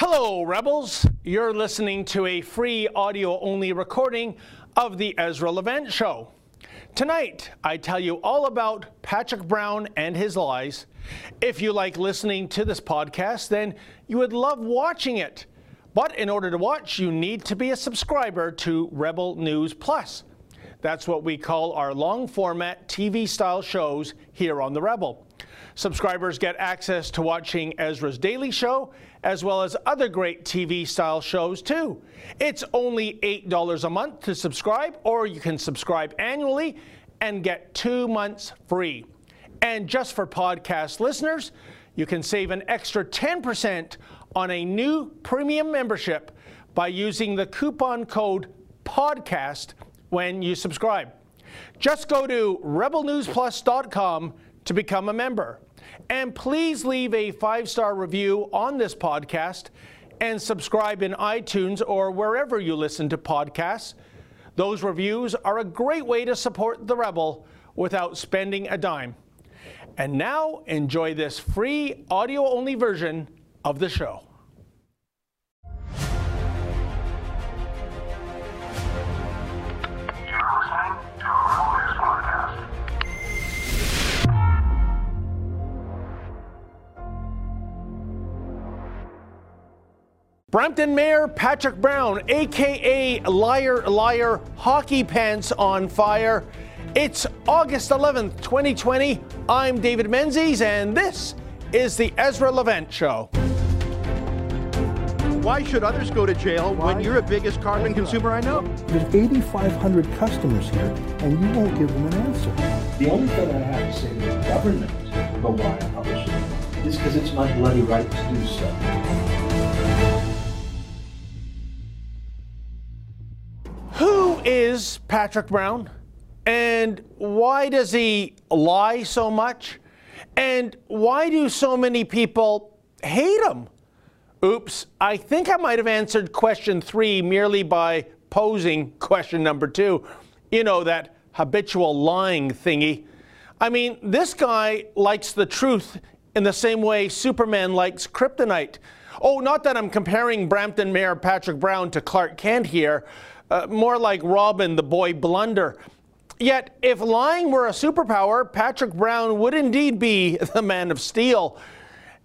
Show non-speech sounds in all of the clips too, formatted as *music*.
Hello, Rebels. You're listening to a free audio only recording of the Ezra Levant Show. Tonight, I tell you all about Patrick Brown and his lies. If you like listening to this podcast, then you would love watching it. But in order to watch, you need to be a subscriber to Rebel News Plus. That's what we call our long format TV style shows here on The Rebel. Subscribers get access to watching Ezra's Daily Show as well as other great TV style shows too. It's only $8 a month to subscribe, or you can subscribe annually and get two months free. And just for podcast listeners, you can save an extra 10% on a new premium membership by using the coupon code PODCAST when you subscribe. Just go to rebelnewsplus.com to become a member. And please leave a five star review on this podcast and subscribe in iTunes or wherever you listen to podcasts. Those reviews are a great way to support The Rebel without spending a dime. And now enjoy this free audio only version of the show. Brampton Mayor Patrick Brown, aka Liar Liar Hockey Pants on Fire. It's August 11th, 2020. I'm David Menzies, and this is the Ezra Levant Show. Why should others go to jail Why? when you're the biggest carbon consumer I know? There's 8,500 customers here, and you won't give them an answer. The only thing I have to say to the government about why I publish it is because it's my bloody right to do so. Is Patrick Brown? And why does he lie so much? And why do so many people hate him? Oops, I think I might have answered question three merely by posing question number two. You know, that habitual lying thingy. I mean, this guy likes the truth in the same way Superman likes kryptonite. Oh, not that I'm comparing Brampton Mayor Patrick Brown to Clark Kent here, uh, more like Robin the boy blunder. Yet, if lying were a superpower, Patrick Brown would indeed be *laughs* the man of steel.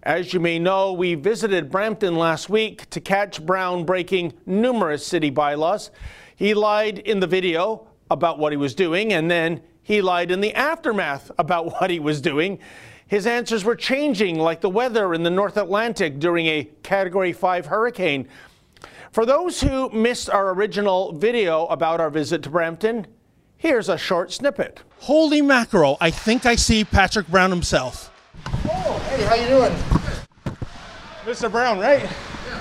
As you may know, we visited Brampton last week to catch Brown breaking numerous city bylaws. He lied in the video about what he was doing, and then he lied in the aftermath about *laughs* what he was doing. His answers were changing like the weather in the North Atlantic during a Category 5 hurricane. For those who missed our original video about our visit to Brampton, here's a short snippet. Holy mackerel, I think I see Patrick Brown himself. Oh, Hey, how you doing? Mr. Brown, right? Yeah.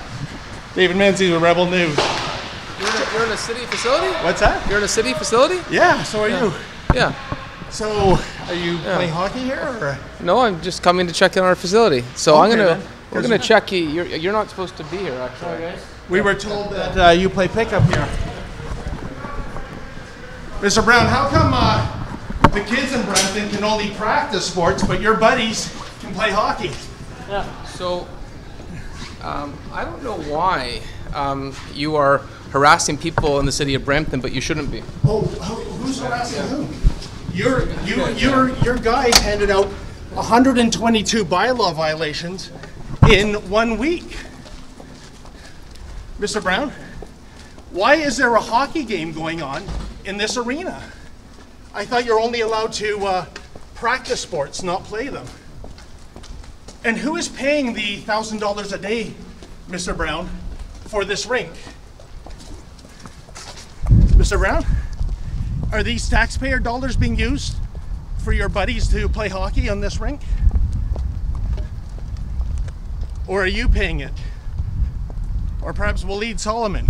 David Menzies with Rebel News. You're in, a, you're in a city facility? What's that? You're in a city facility? Yeah, so are you. Yeah. So, are you playing hockey here? Or? No, I'm just coming to check in our facility. So I'm gonna then. we're gonna check you. You're, you're not supposed to be here, actually. We were told that uh, you play pickup here. Mr. Brown, how come uh, the kids in Brampton can only practice sports, but your buddies can play hockey? Yeah. So um, I don't know why um, you are harassing people in the city of Brampton, but you shouldn't be. Oh, who's harassing who? Your, you, your, your guys handed out 122 bylaw violations in one week. Mr. Brown, why is there a hockey game going on in this arena? I thought you're only allowed to uh, practice sports, not play them. And who is paying the $1,000 a day, Mr. Brown, for this rink? Mr. Brown? Are these taxpayer dollars being used for your buddies to play hockey on this rink? Or are you paying it? Or perhaps Waleed Solomon?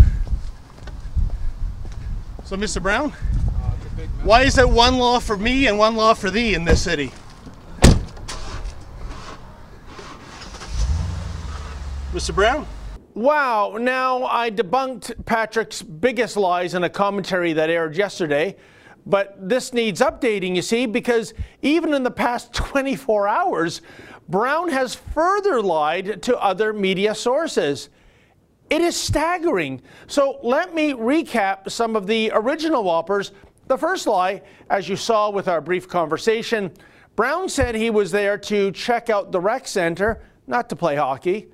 So, Mr. Brown, why is it one law for me and one law for thee in this city? Mr. Brown? Wow, now I debunked Patrick's biggest lies in a commentary that aired yesterday, but this needs updating, you see, because even in the past *laughs* 24 hours, Brown has further lied to other media sources. It is staggering. So let me recap some of the original Whoppers. The first lie, as you saw with our brief conversation, Brown said he was there to check out the rec center, not to play hockey.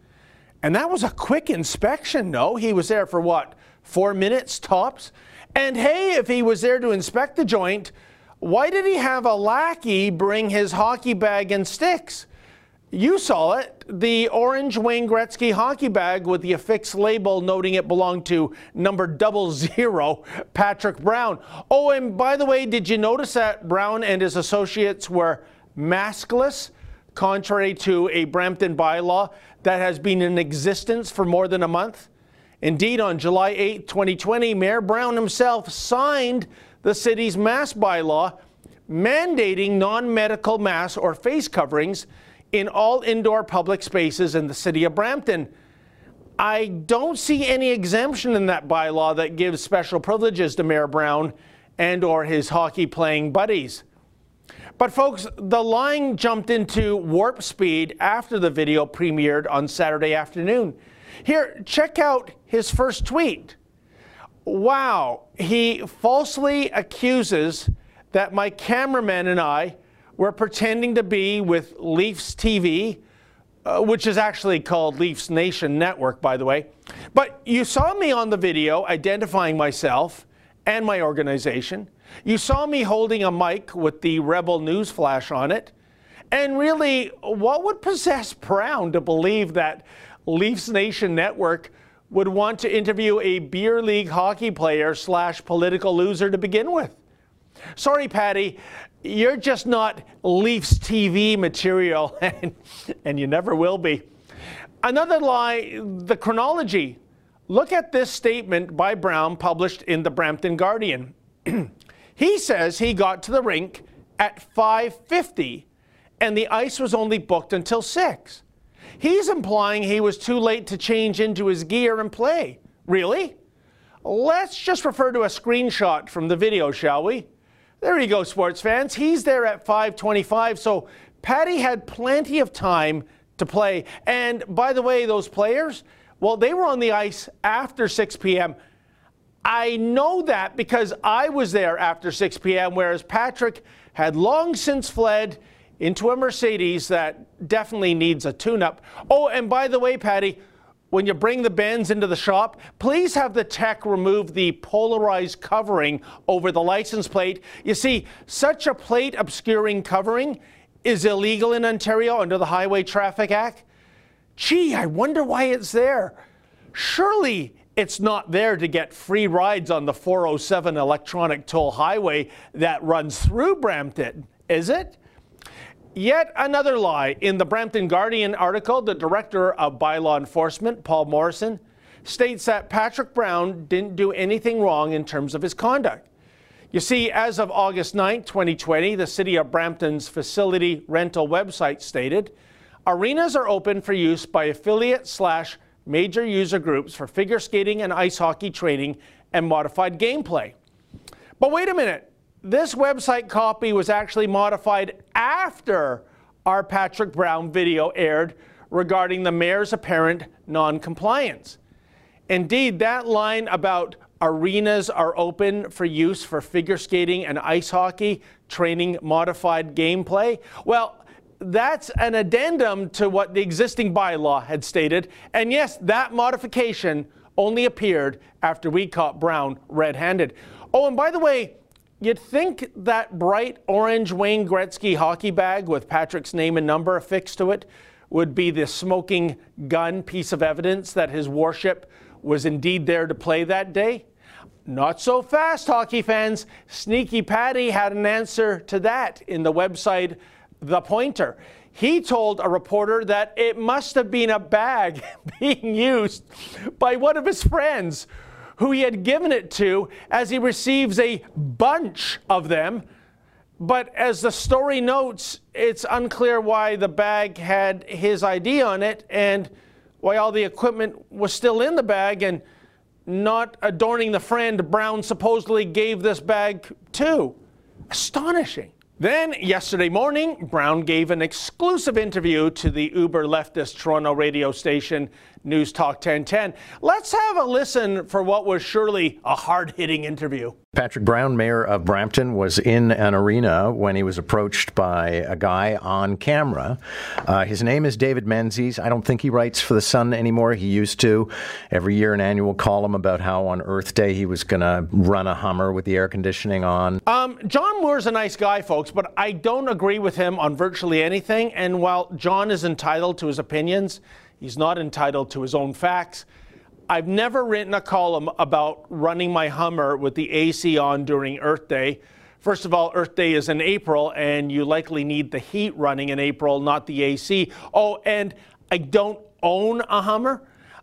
And that was a quick inspection, no? He was there for what, four minutes tops? And hey, if he was there to inspect the joint, why did he have a lackey bring his hockey bag and sticks? You saw it, the orange Wayne Gretzky hockey bag with the affixed label noting it belonged to number double zero, Patrick Brown. Oh, and by the way, did you notice that Brown and his associates were maskless, contrary to a Brampton bylaw that has been in existence for more than a month? Indeed, on July 8, 2020, Mayor Brown himself signed the city's mask bylaw mandating non medical masks or face coverings in all indoor public spaces in the city of Brampton. I don't see any exemption in that bylaw that gives special privileges to Mayor Brown and or his hockey playing buddies. But folks, the line jumped into warp speed after the video premiered on Saturday afternoon. Here, check out his first tweet. Wow, he falsely accuses that my cameraman and I were pretending to be with Leafs TV, uh, which is actually called Leafs Nation Network, by the way. But you saw me on the video identifying myself and my organization. You saw me holding a mic with the Rebel News flash on it. And really, what would possess Brown to believe that Leafs Nation Network would want to interview a beer league hockey player slash political loser to begin with? Sorry, Patty, you're just not Leafs TV material, *laughs* and, and you never will be. Another lie the chronology. Look at this statement by Brown published in the Brampton Guardian. *clears throat* he says he got to the rink at 5:50 and the ice was only booked until 6. He's implying he was too late to change into his gear and play. Really? Let's just refer to a screenshot from the video, shall we? There you go, sports fans. He's there at 525, so Patty had plenty of time to play. And by the way, those players, well, they were on the ice after 6 p.m. I know that because I was there after 6 p.m., whereas Patrick had long since fled into a Mercedes that definitely needs a tune up. Oh, and by the way, Patty, when you bring the Benz into the shop, please have the tech remove the polarized covering over the license plate. You see, such a plate obscuring covering is illegal in Ontario under the Highway Traffic Act. Gee, I wonder why it's there. Surely it's not there to get free rides on the 407 electronic toll highway that runs through Brampton, is it? Yet another lie. In the Brampton Guardian article, the director of bylaw enforcement, Paul Morrison, states that Patrick Brown didn't do anything wrong in terms of his conduct. You see, as of August 9, 2020, the City of Brampton's facility rental website stated arenas are open for use by affiliate slash major user groups for figure skating and ice hockey training and modified gameplay. But wait a minute this website copy was actually modified after our Patrick Brown video aired regarding the mayor's apparent non-compliance. Indeed, that line about arenas are open for use for figure skating and ice hockey, training modified gameplay, well, that's an addendum to what the existing bylaw had stated. And yes, that modification only appeared after we caught Brown red handed. Oh, and by the way, You'd think that bright orange Wayne Gretzky hockey bag with Patrick's name and number affixed to it would be the smoking gun piece of evidence that his warship was indeed there to play that day. Not so fast, hockey fans. Sneaky Patty had an answer to that in the website The Pointer. He told a reporter that it must have been a bag *laughs* being used by one of his friends who he had given it to as he receives a bunch of them. But as the story notes, it's unclear why the bag had his ID on it and why all the equipment was still in the bag and not adorning the friend Brown supposedly gave this bag to. Astonishing. Then, yesterday morning, Brown gave an exclusive interview to the uber leftist Toronto radio station News Talk 1010. Let's have a listen for what was surely a hard hitting interview. Patrick Brown, mayor of Brampton, was in an arena when he was approached by a guy on camera. Uh, his name is David Menzies. I don't think he writes for The Sun anymore. He used to. Every year, an annual column about how on Earth Day he was going to run a Hummer with the air conditioning on. Um, John Moore's a nice guy, folks, but I don't agree with him on virtually anything. And while John is entitled to his opinions, he's not entitled to his own facts. I've never written a column about running my Hummer with the AC on during Earth Day. First of all, Earth Day is in April, and you likely need the heat running in April, not the AC. Oh, and I don't own a Hummer.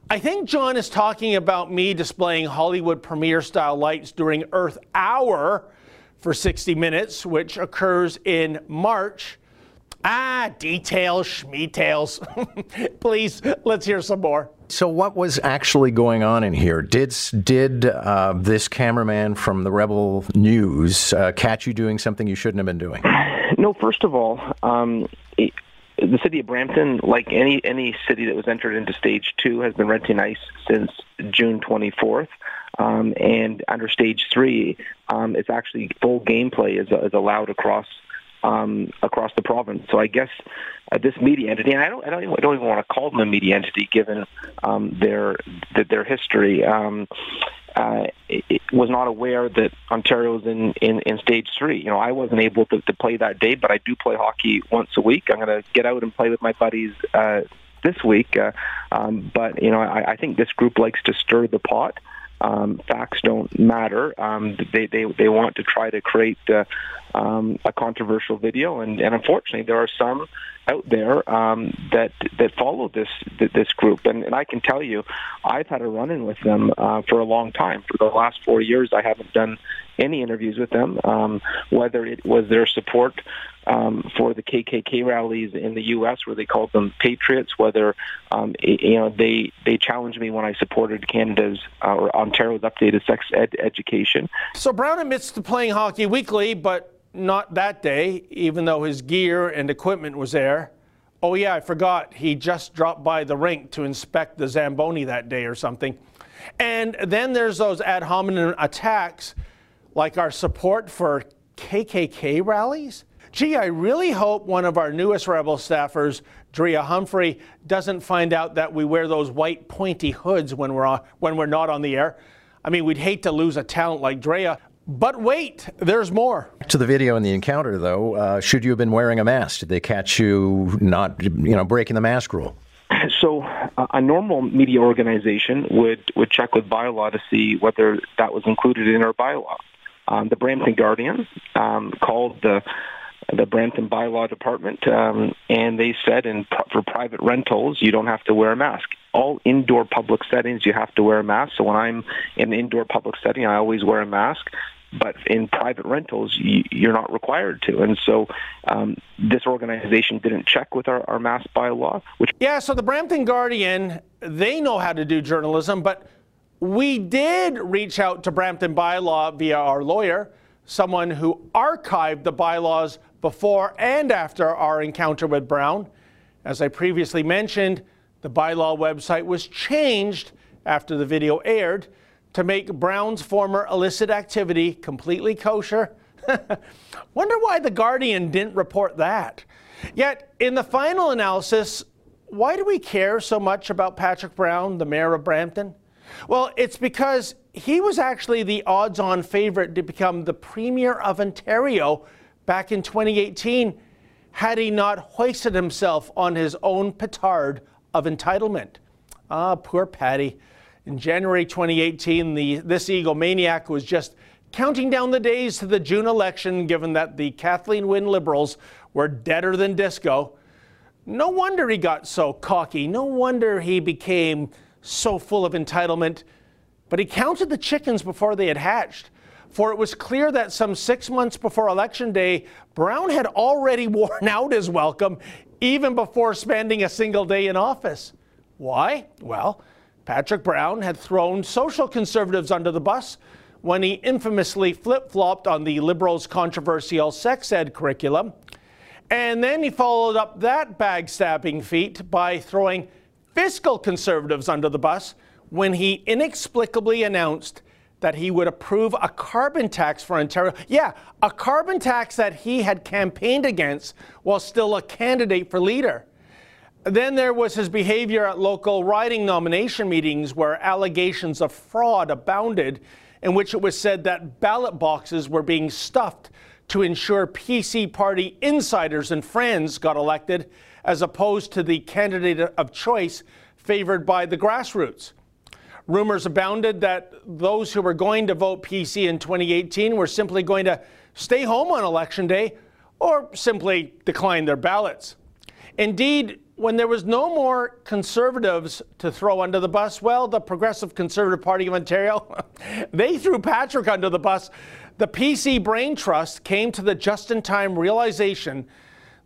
I think John is talking about me displaying Hollywood premiere style lights during Earth Hour for 60 minutes, which occurs in March. Ah, details, schmetails. *laughs* Please, let's hear some more. So, what was actually going on in here? Did did uh, this cameraman from the Rebel News uh, catch you doing something you shouldn't have been doing? No. First of all, um, it, the city of Brampton, like any any city that was entered into stage two, has been renting ice since June 24th. Um, and under stage three, um, it's actually full gameplay is, is allowed across um, across the province. So I guess uh, this media entity, and I don't, I don't, even, I don't even want to call them a media entity given um, their their history. Um, uh, it, was not aware that Ontario was in, in, in stage three. You know, I wasn't able to, to play that day, but I do play hockey once a week. I'm going to get out and play with my buddies uh, this week. Uh, um, but you know, I, I think this group likes to stir the pot. Um, facts don't matter. Um, they, they they want to try to create uh, um, a controversial video, and, and unfortunately, there are some out there um, that that follow this this group, and, and I can tell you, I've had a run-in with them uh, for a long time. For the last four years, I haven't done any interviews with them. Um, whether it was their support um, for the KKK rallies in the U.S., where they called them patriots, whether um, you know they they challenged me when I supported Canada's uh, or Ontario's updated sex ed education. So Brown admits to playing hockey weekly, but not that day, even though his gear and equipment was there. Oh, yeah, I forgot. He just dropped by the rink to inspect the Zamboni that day or something. And then there's those ad hominem attacks, like our support for KKK rallies. Gee, I really hope one of our newest Rebel staffers, Drea Humphrey, doesn't find out that we wear those white pointy hoods when we're, on, when we're not on the air. I mean, we'd hate to lose a talent like Drea, but wait, there's more. To the video in the encounter, though, uh, should you have been wearing a mask? Did they catch you not, you know, breaking the mask rule? *laughs* So, uh, a normal media organization would would check with bylaw to see whether that was included in our bylaw. Um, the Brampton Guardian um, called the the Brampton bylaw department, um, and they said, in for private rentals, you don't have to wear a mask. All indoor public settings, you have to wear a mask. So when I'm in an indoor public setting, I always wear a mask but in private rentals, you're not required to. And so um, this organization didn't check with our, our mask bylaw. Which yeah, so the Brampton Guardian, they know how to do journalism, but we did reach out to Brampton Bylaw via our lawyer, someone who archived the bylaws before and after our encounter with Brown. As I previously mentioned, the bylaw website was changed after the video aired to make Brown's former illicit activity completely kosher? *laughs* Wonder why The Guardian didn't report that. Yet, in the final analysis, why do we care so much about Patrick Brown, the mayor of Brampton? Well, it's because he was actually the odds on favorite to become the Premier of Ontario back in 2018 had he not hoisted himself on his own petard of entitlement. Ah, poor Patty. In January 2018, the, this egomaniac was just counting down the days to the June election, given that the Kathleen Wynne Liberals were deader than disco. No wonder he got so cocky. No wonder he became so full of entitlement. But he counted the chickens before they had hatched. For it was clear that some six months before Election Day, Brown had already *laughs* worn out his welcome even before spending a single day in office. Why? Well, Patrick Brown had thrown social conservatives under the bus when he infamously flip flopped on the Liberals' controversial sex ed curriculum. And then he followed up that backstabbing feat by throwing fiscal conservatives under the bus when he inexplicably announced that he would approve a carbon tax for Ontario. Yeah, a carbon tax that he had campaigned against while still a candidate for leader. Then there was his behavior at local riding nomination meetings where allegations of fraud abounded, in which it was said that ballot boxes were being stuffed to ensure PC party insiders and friends got elected, as opposed to the candidate of choice favored by the grassroots. Rumors abounded that those who were going to vote PC in 2018 were simply going to stay home on election day or simply decline their ballots. Indeed, when there was no more conservatives to throw under the bus, well, the Progressive Conservative Party of Ontario, *laughs* they threw Patrick under the bus. The PC Brain Trust came to the just in time realization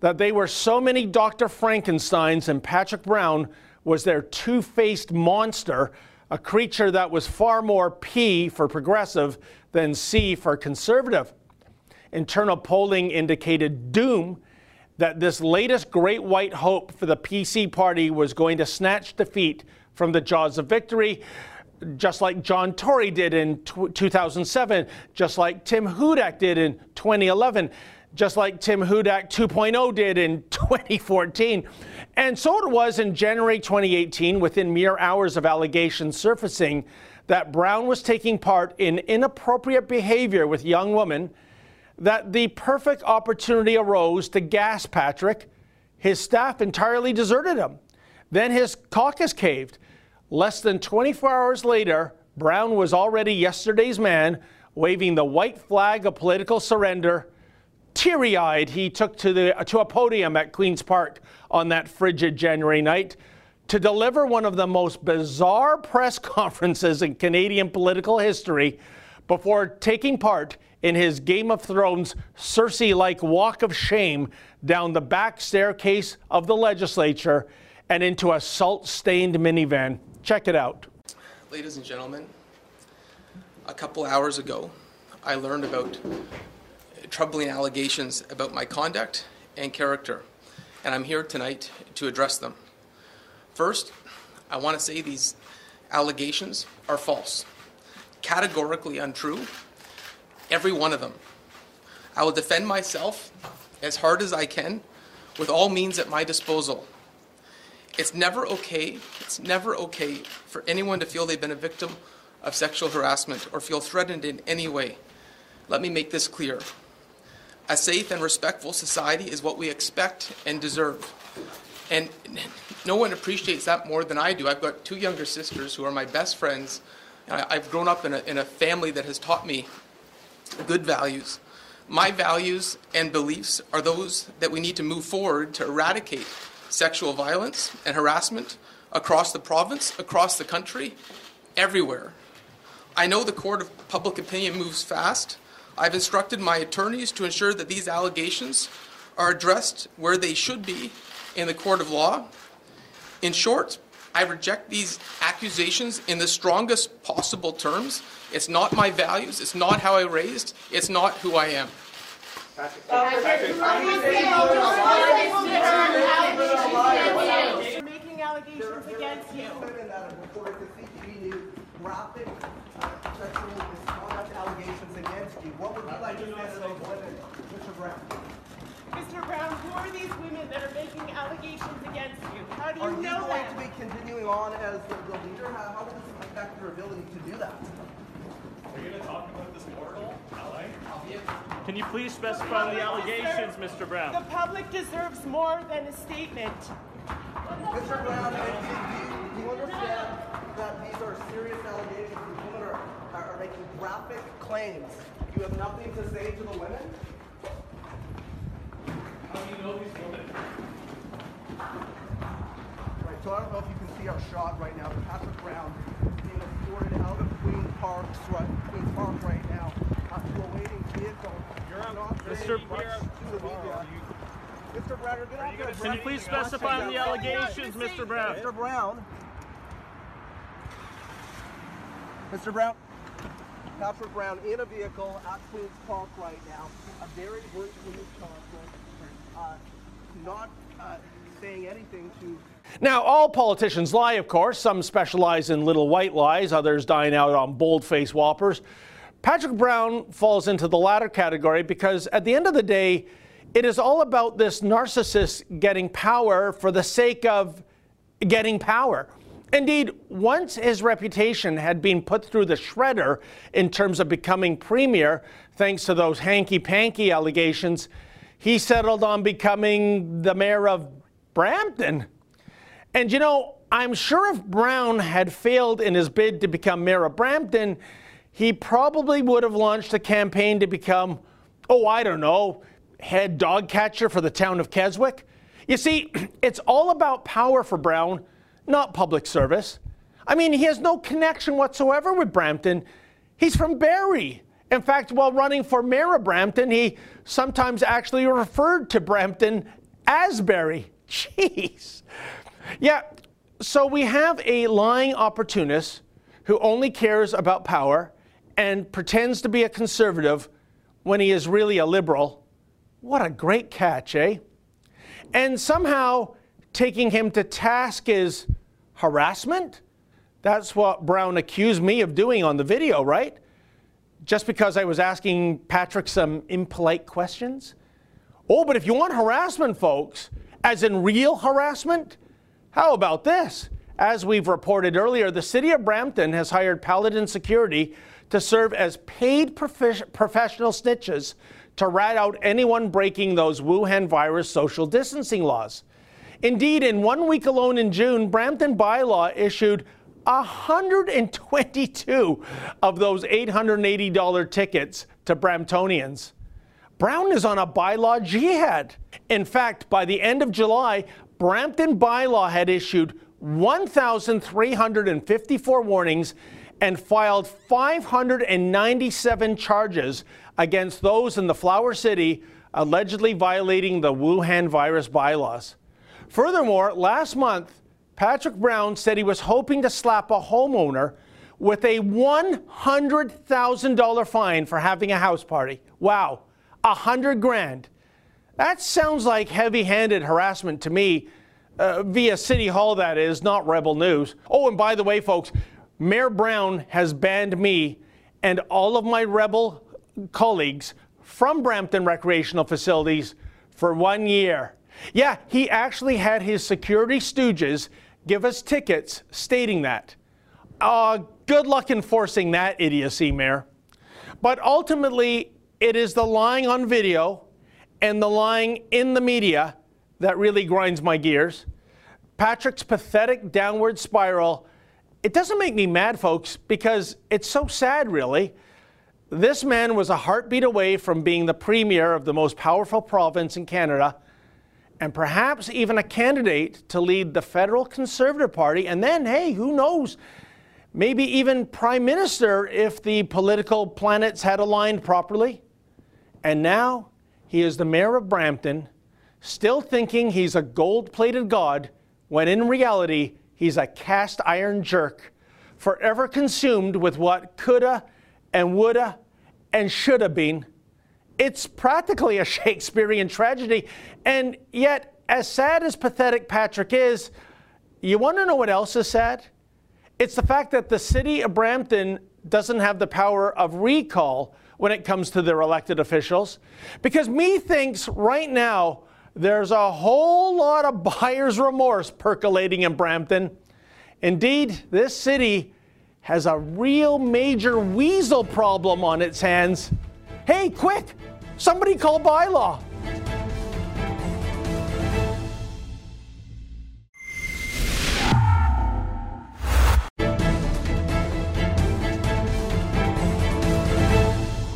that they were so many Dr. Frankensteins and Patrick Brown was their two faced monster a creature that was far more P for progressive than C for conservative. Internal polling indicated doom that this latest great white hope for the PC party was going to snatch defeat from the jaws of victory, just like John Tory did in 2007, just like Tim Hudak did in 2011 just like Tim Hudak 2.0 did in *laughs* 2014. And so it was in January 2018, within mere hours of allegations surfacing that Brown was taking part in inappropriate behavior with young women, that the perfect opportunity arose to gas Patrick. His staff entirely deserted him. Then his caucus caved. Less than 24 hours later, Brown was already yesterday's man, waving the white flag of political surrender teary eyed, he took to, the, to a podium at Queen's Park on that frigid January night to deliver one of the most bizarre *laughs* press conferences in Canadian political history before taking part in his Game of Thrones Cersei like walk of shame down the back staircase of the legislature and into a salt stained minivan. Check it out. Ladies and gentlemen, a couple hours ago, I learned about troubling allegations about my conduct and character, and I'm here tonight to address them. First, I want to say these allegations are false, categorically untrue, every one of them. I will defend myself as hard as I can with all means at my disposal. It's never okay, it's never okay for anyone to feel they've been a victim of sexual harassment or feel threatened in any way. Let me make this clear. A safe and respectful society is what we expect and deserve. And no one appreciates that more than I do. I've got two younger sisters who are my best friends. I've grown up in a, in a family that has taught me good values. My values and beliefs are those that we need to move forward to eradicate sexual violence and harassment across the province, across the country, everywhere. I know the court of public opinion moves fast, I've instructed my attorneys to ensure that these allegations are addressed where they should be in the court of law. In short, I reject these accusations in the strongest possible terms. It's not my values, it's not how I raised, it's not who I am. Making allegations against you uh, sexual misconduct allegations against you. What would you like to say to those women, Mr. Brown? Mr. Brown, who are these women that are making allegations against you? How do you are know you going to be continuing on as the, the leader? How, how will this affect your ability to do that? Are you going to talk about this portal, LA? Can you please specify the, the allegations, deserves, Mr. Brown? The public deserves more than a statement. Mr. Brown, do you, understand that these are serious allegations? These women are, are making graphic claims. You have nothing to say to the women? How do you know these women? Right, so I don't know if you can see our shot right now, but Patrick Brown being escorted out of Queen Park, right, Queen Park right now uh, to a waiting vehicle. You're on Mr. Brown. Mr. Brown, you're gonna Can you please specify the allegations, Mr. Brown? Mr. Brown. Mr. Brown. Patrick Brown in a vehicle at Queen's Park right now, a very virtual conference, uh, not uh, saying anything to Now, all politicians lie, of course. Some specialize in little white lies, others dine out on bold faced whoppers. Patrick Brown falls into the latter category because at the end of the day, it is all about this narcissist getting power for the sake of getting power. Indeed, once his reputation had been put through the shredder in terms of becoming premier, thanks to those hanky panky allegations, he settled on becoming the mayor of Brampton. And you know, I'm sure if Brown had failed in his bid to become mayor of Brampton, he probably would have launched a campaign to become, oh, I don't know, head dog catcher for the town of Keswick. You see, *clears throat* it's all about power for Brown, not public service. I mean, he has no connection whatsoever with Brampton. He's from Barrie. In fact, while running for mayor of Brampton, he sometimes actually referred to Brampton as Barrie. *laughs* Jeez. Yeah, so we have a lying opportunist who only cares about power and pretends to be a conservative when he is really a liberal. What a great catch, eh? And somehow taking him to task is harassment? That's what Brown accused me of doing on the video, right? Just because I was asking Patrick some impolite questions? Oh, but if you want harassment, folks, as in real harassment, how about this? As we've reported earlier, the city of Brampton has hired Paladin Security to serve as paid prof- professional snitches to rat out anyone breaking those Wuhan virus social distancing laws. Indeed, in one week alone in June, Brampton bylaw issued 122 of those $880 tickets to Bramptonians. Brown is on a bylaw jihad. In fact, by the end of July, Brampton bylaw had issued 1,354 warnings and filed 597 charges against those in the Flower City allegedly violating the Wuhan virus bylaws. Furthermore, last month, Patrick Brown said he was hoping to slap a homeowner with a $100,000 fine for having a house party. Wow, a hundred grand. That sounds like heavy handed harassment to me, uh, via City Hall, that is, not Rebel News. Oh, and by the way, folks, Mayor Brown has banned me and all of my Rebel colleagues from Brampton recreational facilities for one year. Yeah, he actually had his security stooges give us tickets stating that. Uh, good luck enforcing that idiocy, Mayor. But ultimately, it is the lying on video and the lying in the media that really grinds my gears. Patrick's pathetic downward spiral, it doesn't make me mad, folks, because it's so sad, really. This man was a heartbeat away from being the premier of the most powerful province in Canada, and perhaps even a candidate to lead the federal Conservative Party, and then, hey, who knows? Maybe even prime minister if the political planets had aligned properly. And now he is the mayor of Brampton, still thinking he's a gold plated god, when in reality, he's a cast iron jerk, forever consumed with what coulda and woulda and shoulda been. It's practically a *laughs* Shakespearean tragedy. And yet, as sad as pathetic Patrick is, you want to know what else is sad? It's the fact that the city of Brampton doesn't have the power of recall when it comes to their elected officials. Because methinks right now there's a whole lot of *laughs* buyer's remorse percolating in Brampton. Indeed, this city has a real major weasel problem on its hands. Hey, quick! Somebody call bylaw!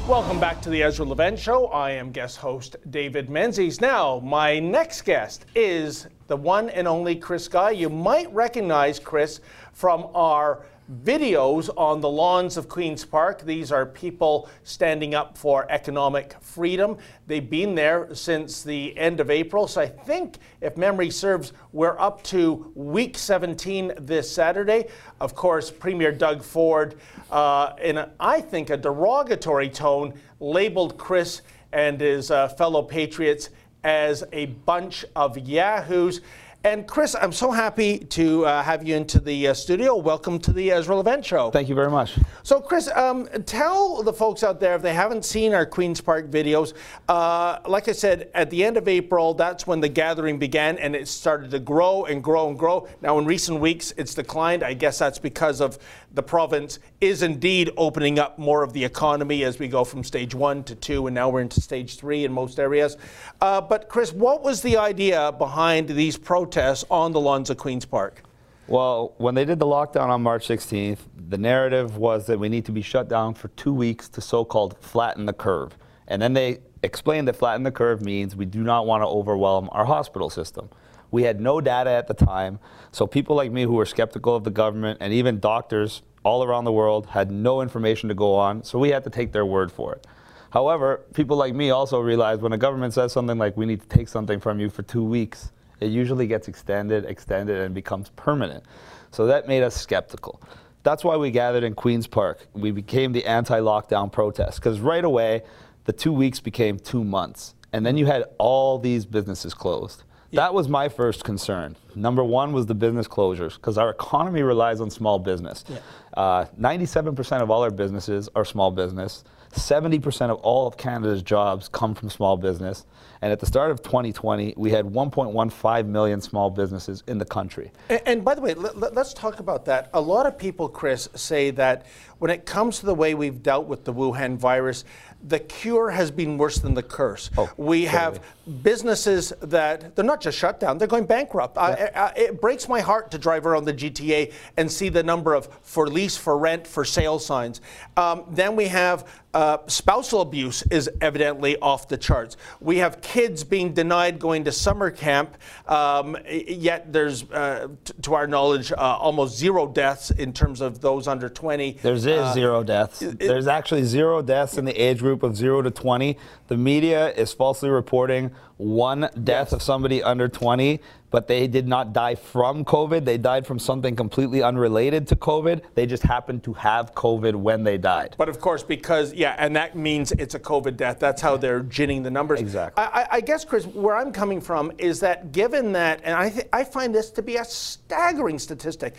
Welcome back to the Ezra Levant Show. I am guest host David Menzies. Now, my next guest is the one and only Chris Guy. You might recognize Chris from our videos on the lawns of Queen's Park. These are people standing up for economic freedom. They've been there since the end of April. So I think, if memory serves, we're up to week 17 this Saturday. Of course, Premier Doug Ford, uh, in a, I think a derogatory tone, labeled Chris and his uh, fellow patriots as a bunch of yahoos. And Chris, I'm so happy to uh, have you into the uh, studio. Welcome to the Ezra Levant Show. Thank you very much. So, Chris, um, tell the folks out there if they haven't seen our Queen's Park videos. Uh, like I said, at the end of April, that's when the gathering began, and it started to grow and grow and grow. Now, in recent weeks, it's declined. I guess that's because of the province is indeed opening up more of the economy as we go from stage one to two, and now we're into stage three in most areas. Uh, but, Chris, what was the idea behind these protests on the lawns of Queen's Park? Well, when they did the lockdown on March 16th, the narrative was that we need to be shut down for two weeks to so called flatten the curve. And then they explained that flatten the curve means we do not want to overwhelm our hospital system. We had no data at the time, so people like me who were skeptical of the government and even doctors all around the world had no information to go on, so we had to take their word for it. However, people like me also realized when a government says something like we need to take something from you for two weeks, it usually gets extended, extended, and becomes permanent. So that made us skeptical. That's why we gathered in Queen's Park. We became the anti lockdown protest because right away, the two weeks became two months. And then you had all these businesses closed. That was my first concern. Number one was the business closures because our economy relies on small business. Yeah. Uh, 97% of all our businesses are small business. 70% of all of Canada's jobs come from small business. And at the start of 2020, we had 1.15 million small businesses in the country. And, and by the way, let, us talk about that. A lot of people, Chris, say that when it comes to the way we've dealt with the Wuhan virus, the cure has been worse than the curse. Oh, we totally. have businesses that they're not just shut down, they're going bankrupt. Yeah. I, I, it breaks my heart to drive around the GTA and see the number of for lease, for rent, for sale signs. Um, then we have uh, spousal abuse is evidently off the charts. We have kids being denied going to summer camp, um, yet there's, uh, t- to our knowledge, uh, almost zero deaths in terms of those under 20. There is uh, zero deaths. It, there's actually zero deaths in the age group of zero to 20. The media is falsely reporting one death yes. of somebody under 20, but they did not die from COVID. They died from something completely unrelated to COVID. They just happened to have COVID when they died. But of course, because, yeah, and that means it's a COVID death. That's how they're ginning the numbers. Exactly. I, I guess, Chris, where I'm coming from is that given that, and I, th- I find this to be a staggering statistic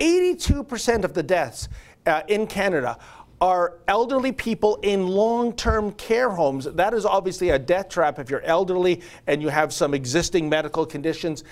82% of the deaths uh, in Canada are elderly people in long term care homes. That is obviously a death trap if you're elderly and you have some existing medical conditions.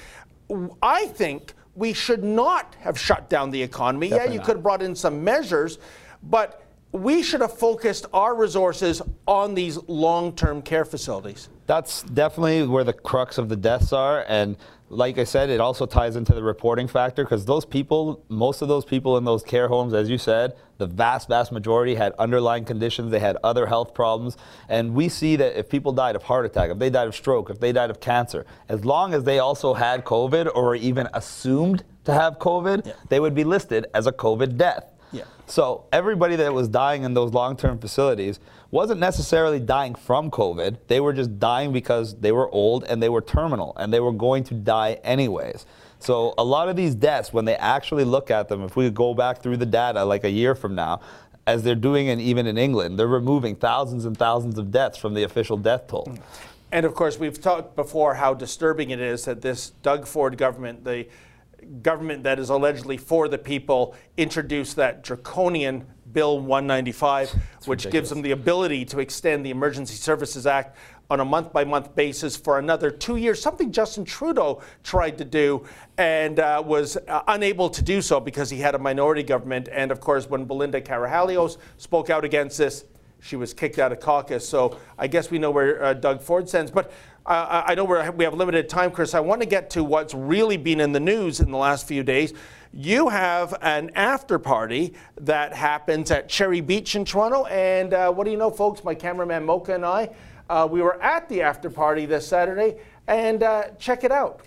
I think we should not have shut down the economy. Definitely yeah, you not. could have brought in some measures, but we should have focused our resources on these long term care facilities. That's definitely where the crux of the deaths are. And like I said, it also ties into the reporting factor because those people, most of those people in those care homes, as you said, the vast, vast majority had underlying conditions. They had other health problems. And we see that if people died of heart attack, if they died of stroke, if they died of cancer, as long as they also had COVID or even assumed to have COVID, yeah. they would be listed as a COVID death. Yeah. So everybody that was dying in those long-term facilities wasn't necessarily dying from COVID. They were just dying because they were old and they were terminal and they were going to die anyways. So a lot of these deaths, when they actually look at them, if we go back through the data like a year from now, as they're doing and even in England, they're removing thousands and thousands of deaths from the official death toll. And of course, we've talked before how disturbing it is that this Doug Ford government, the government that is allegedly for the people introduced that draconian Bill 195, which ridiculous. gives them the ability to extend the Emergency Services Act on a month by month basis for another two years, something Justin Trudeau tried to do and uh, was uh, unable to do so because he had a minority government. And of course, when Belinda Karahalios spoke out against this, she was kicked out of caucus. So I guess we know where uh, Doug Ford stands. But I know we have limited time, Chris. I want to get to what's really been in the news in the last few days. You have an after party that happens at Cherry Beach in Toronto. And uh, what do you know, folks? My cameraman Mocha and I, uh, we were at the after party this Saturday. And uh, check it out.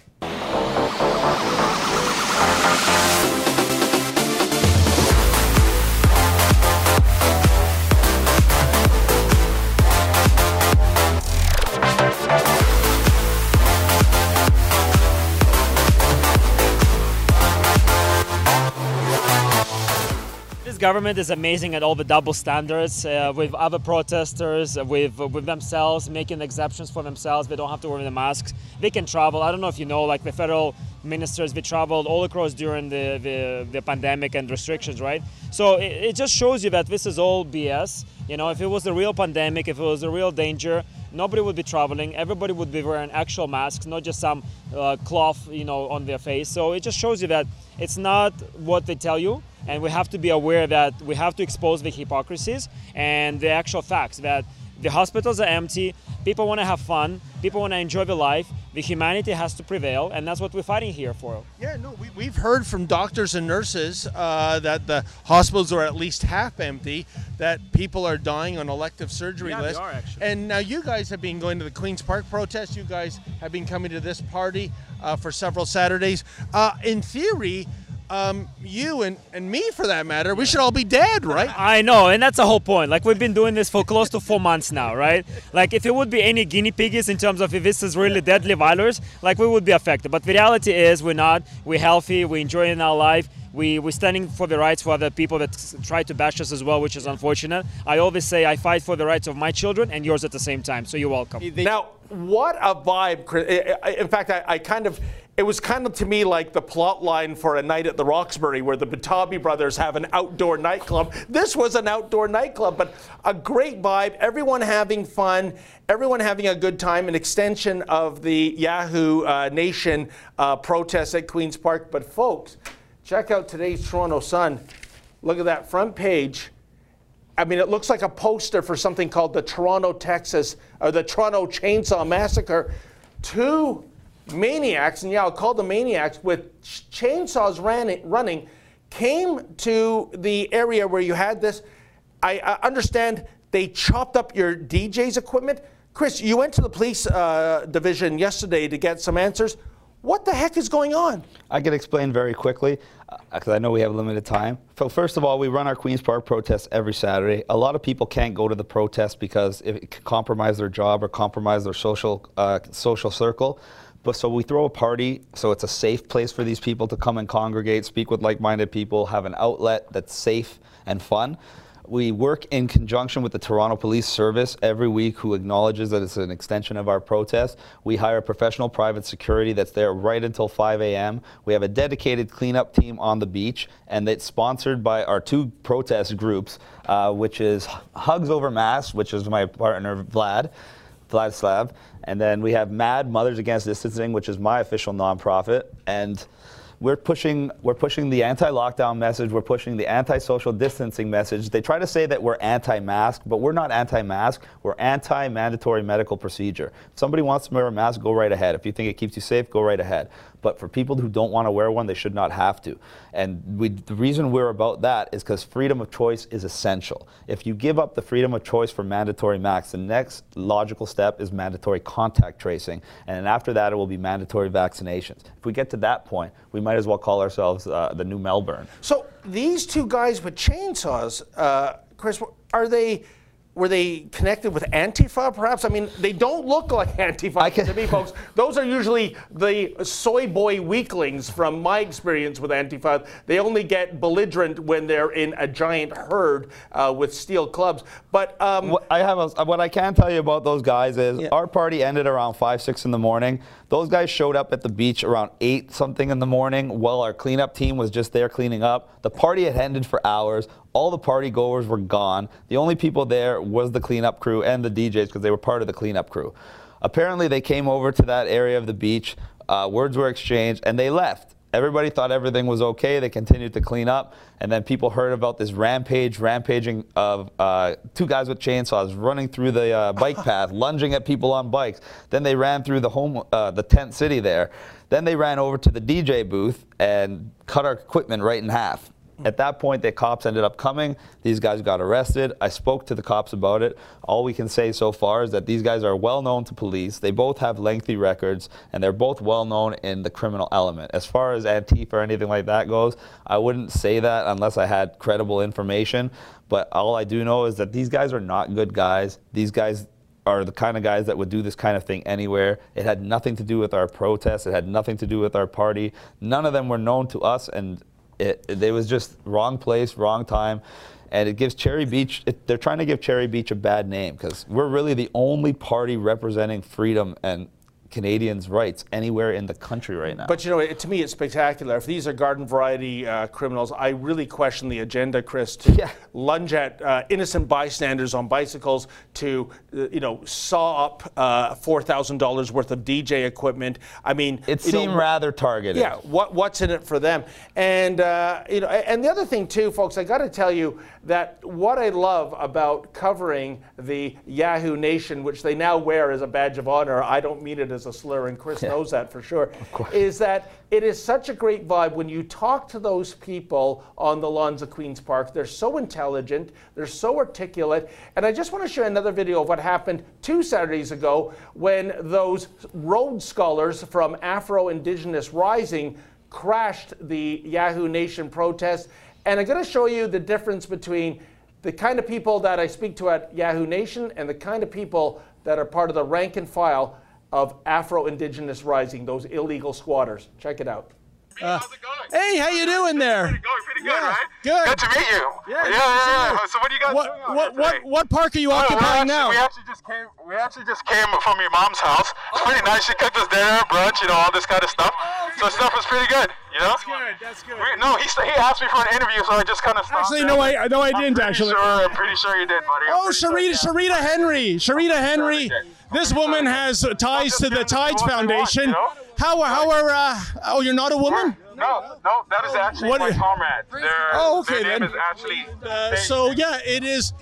Government is amazing at all the double standards uh, with other protesters, uh, with with themselves making exceptions for themselves. They don't have to wear the masks. They can travel. I don't know if you know, like the federal ministers, they traveled all across during the, the, the pandemic and restrictions, right? So it, it just shows you that this is all BS. You know, if it was a real pandemic, if it was a real danger, nobody would be traveling. Everybody would be wearing actual masks, not just some uh, cloth, you know, on their face. So it just shows you that it's not what they tell you, and we have to be aware that we have to expose the hypocrisies and the actual facts that the hospitals are empty, people want to have fun, people want to enjoy the life, the humanity has to prevail, and that's what we're fighting here for. Yeah, no, we, we've heard from doctors and nurses uh, that the hospitals are at least half empty, that people are dying on elective surgery Yeah, they lists. are, actually. And now you guys have been going to the Queen's Park protest. You guys have been coming to this party uh, for several Saturdays. Uh, in theory, um, you and, and me, for that matter, we should all be dead, right? I know, and that's the whole point. Like we've been doing this for close to four months now, right? Like if it would be any guinea piggies in terms of if this is really deadly virus, like we would be affected. But the reality is we're not. We're healthy. We're enjoying our life. We, we're standing for the rights for other people that try to bash us as well, which is unfortunate. I always say I fight for the rights of my children and yours at the same time. So you're welcome. Now, what a vibe! Chris. I- I- In fact, I, I kind of, it was kind of to me like the plot line for a night at the Roxbury where the Butabi brothers have an outdoor nightclub. This was an outdoor nightclub, but a great vibe, everyone having fun, everyone having a good time, an extension of the Yahoo uh, Nation uh, protests at Queen's Park. But folks, check out today's Toronto Sun. Look at that front page. I mean, it looks like a poster for something called the Toronto, Texas, or the Toronto Chainsaw Massacre. Two maniacs, and yeah, I'll call them maniacs, with ch- chainsaws ran, running, came to the area where you had this. I, I understand they chopped up your DJ's equipment. Chris, you went to the police uh, division yesterday to get some answers. What the heck is going on? I can explain very quickly because I know we have limited time. So first of all, we run our Queens Park protests every Saturday. A lot of people can't go to the protest because it could compromise their job or compromise their social uh, social circle. But so we throw a party, so it's a safe place for these people to come and congregate, speak with like-minded people, have an outlet that's safe and fun. We work in conjunction with the Toronto Police Service every week, who acknowledges that it's an extension of our protest. We hire professional private security that's there right until 5 a.m. We have a dedicated cleanup team on the beach, and it's sponsored by our two protest groups, uh, which is Hugs Over Masks, which is my partner Vlad. Vladislav, and then we have MAD Mothers Against Distancing, which is my official nonprofit, and we're pushing we're pushing the anti-lockdown message. We're pushing the anti-social distancing message. They try to say that we're anti-mask, but we're not anti-mask. We're anti-mandatory medical procedure. If somebody wants to wear a mask, go right ahead. If you think it keeps you safe, go right ahead. But for people who don't want to wear one, they should not have to. And we, the reason we're about that is because freedom of choice is essential. If you give up the freedom of choice for mandatory masks, the next logical step is mandatory contact tracing. And after that, it will be mandatory vaccinations. If we get to that point, we might as well call ourselves uh, the new Melbourne. So these two guys with chainsaws, uh, Chris, are they? Were they connected with Antifa, perhaps? I mean, they don't look like *laughs* Antifa to me, folks. Those are usually the soy boy weaklings from my experience with Antifa. They only get belligerent when they're in a giant herd uh, with steel clubs. But um, What I have a, what I can tell you about those guys is our party ended around five, six in the morning. Those guys showed up at the beach around eight something in the morning while our cleanup team was just there cleaning up. The party had ended for hours. All the party goers were gone. The only people there was the cleanup crew and the DJs because they were part of the cleanup crew. Apparently, they came over to that area of the beach. Uh, words were exchanged, and they left. Everybody thought everything was okay. They continued to clean up, and then people heard about this rampage, rampaging of uh, two guys with chainsaws running through the uh, bike *laughs* path, lunging at people on bikes. Then they ran through the home, uh, the tent city there. Then they ran over to the DJ booth and cut our equipment right in half. Mm-hmm. At that point, the cops ended up coming. These guys got arrested. I spoke to the cops about it. All we can say so far is that these guys are well known to police. They both have lengthy records, and they're both well known in the criminal element. As far as Antifa or anything like that goes, I wouldn't say that unless I had credible information. But all I do know is that these guys are not good guys. These guys are the kind of guys that would do this kind of thing anywhere. It had nothing to do with our protests. It had nothing to do with our party. None of them were known to us, and it, it, was just wrong place, wrong time. And it gives Cherry Beach, it, they're trying to give Cherry Beach a bad name because we're really the only party representing freedom and Canadians' rights anywhere in the country right now. But you know, it, to me, it's spectacular. If these are garden variety uh, criminals, I really question the agenda, Chris, to Yeah. lunge at uh, innocent bystanders on bicycles, to uh, you know, saw up uh, four thousand dollars worth of DJ equipment. I mean, it you know, seemed rather targeted. yeah, what, what's in it for them? And uh, you know, and the other thing too, folks, I got to tell you that what I love about covering the Yahoo Nation, which they now wear as a badge of honor, I don't mean it as a slur, and Chris knows that for sure, is that it is such a great vibe when you talk to those people on the lawns of Queens Park. They're so intelligent, they're so articulate, and I just want to show another video of what happened two Saturdays ago when those Rhodes scholars from Afro Indigenous Rising crashed the Yahoo Nation protest. And I'm going to show you the difference between the kind of people that I speak to at Yahoo Nation and the kind of people that are part of the rank and file of Afro Indigenous Rising, those illegal squatters. Check it out. Uh, hey, how you doing there? Going pretty good, Yeah, right? good. Good to meet you. Yeah, yeah, yeah. yeah. So what do you guys What doing out what what today? what park are you Oh, occupying actually, now? We actually just came. We actually just came from your mom's house. It's oh. pretty nice. She cooked us dinner, brunch, you know, all this kind of stuff. Oh, so stuff is pretty good. You know. That's good. That's good. We, no, he he asked me for an interview, so I just kind of stopped. Actually, no, I no, I didn't pretty actually. Sure, I'm pretty sure you did, buddy. I'm Oh, pretty sure, Sharita, yeah. Sharita Henry, Sharita Henry. This woman has ties to the Tides Foundation. How how are? Uh, oh, you're not a woman. No, no, that is actually What- my comrade. Their, Oh, okay, their name then. is actually. Uh, so yeah, it is.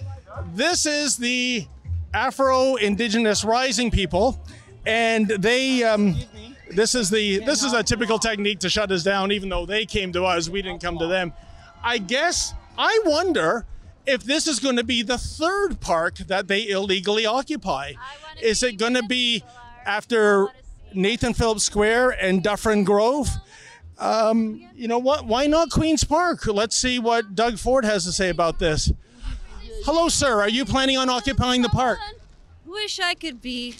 This is the Afro Indigenous Rising people, and they. Um, this is the this is a typical technique to shut us down. Even though they came to us, we didn't come to them. I guess I wonder if this is going to be the third park that they illegally occupy. Is it going to be after Nathan Phillips Square and Dufferin Grove? Um, you know what? Why not Queens Park? Let's see what Doug Ford has to say about this. Hello, sir. Are you planning on occupying the park? Wish I could be.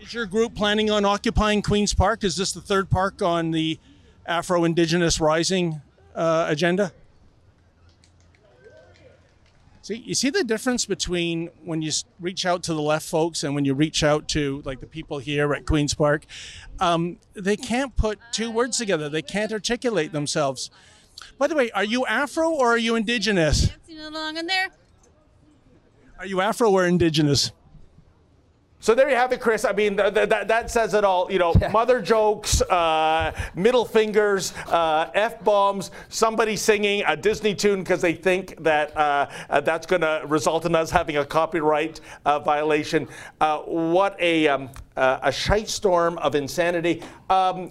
Is your group planning on occupying Queens Park? Is this the third park on the Afro Indigenous Rising uh, agenda? See, you see the difference between when you reach out to the left folks and when you reach out to like the people here at Queens Park. Um, they can't put two words together. They can't articulate themselves. By the way, are you Afro or are you Indigenous? Dancing along in there. Are you Afro or Indigenous? So there you have it, Chris. I mean, th- th- that, that says it all. You know, mother jokes, uh, middle fingers, uh, f bombs, somebody singing a Disney tune because they think that uh, uh, that's going to result in us having a copyright uh, violation. Uh, what a um, uh, a shite storm of insanity. Um,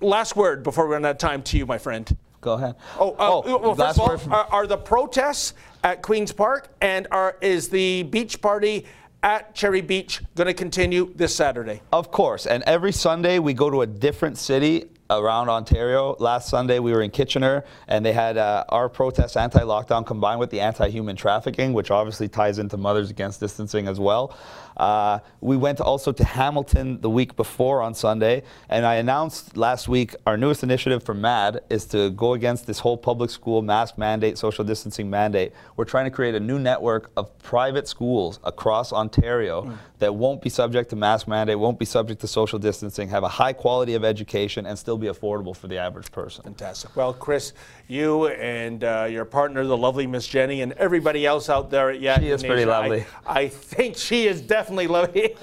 last word before we run out of time to you, my friend. Go ahead. Oh, Oh, well, first of all, from- are, are the protests at Queens Park and are is the beach party at Cherry Beach going to continue this Saturday? Of course. And every Sunday we go to a different city around Ontario. Last Sunday we were in Kitchener and they had uh, our protest anti-lockdown combined with the anti-human trafficking, which obviously ties into Mothers Against Distancing as well. Uh, we went also to Hamilton the week before on Sunday, and I announced last week our newest initiative for MAD is to go against this whole public school mask mandate, social distancing mandate. We're trying to create a new network of private schools across Ontario that won't be subject to mask mandate, won't be subject to social distancing, have a high quality of education, and still be affordable for the average person. Fantastic. Well, Chris, you and uh, your partner, the lovely Miss Jenny, and everybody else out there at Yahoo She is pretty Nation, I- lovely. I, think she is definitely lovely.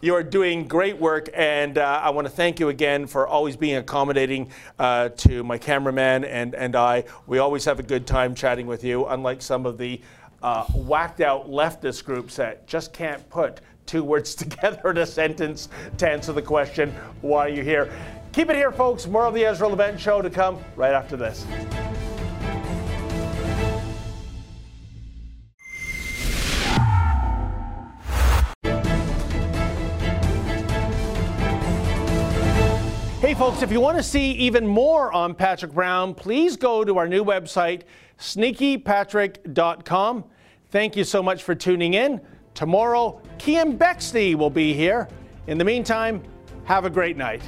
you are doing great work, and uh, I want to thank you again for always being accommodating uh, to my cameraman and, and I. We always have a good time chatting with you, unlike some of the uh, whacked out leftist groups that just can't put two words *laughs* together in a sentence to answer the question, why are you here? Keep it here, folks. More of the Ezra Levant Show to come right after this. Folks, if you want to see even more on Patrick Brown, please go to our new website, sneakypatrick.com. Thank you so much for tuning in. Tomorrow, Keean Bexte will be here. In the meantime, have a great night.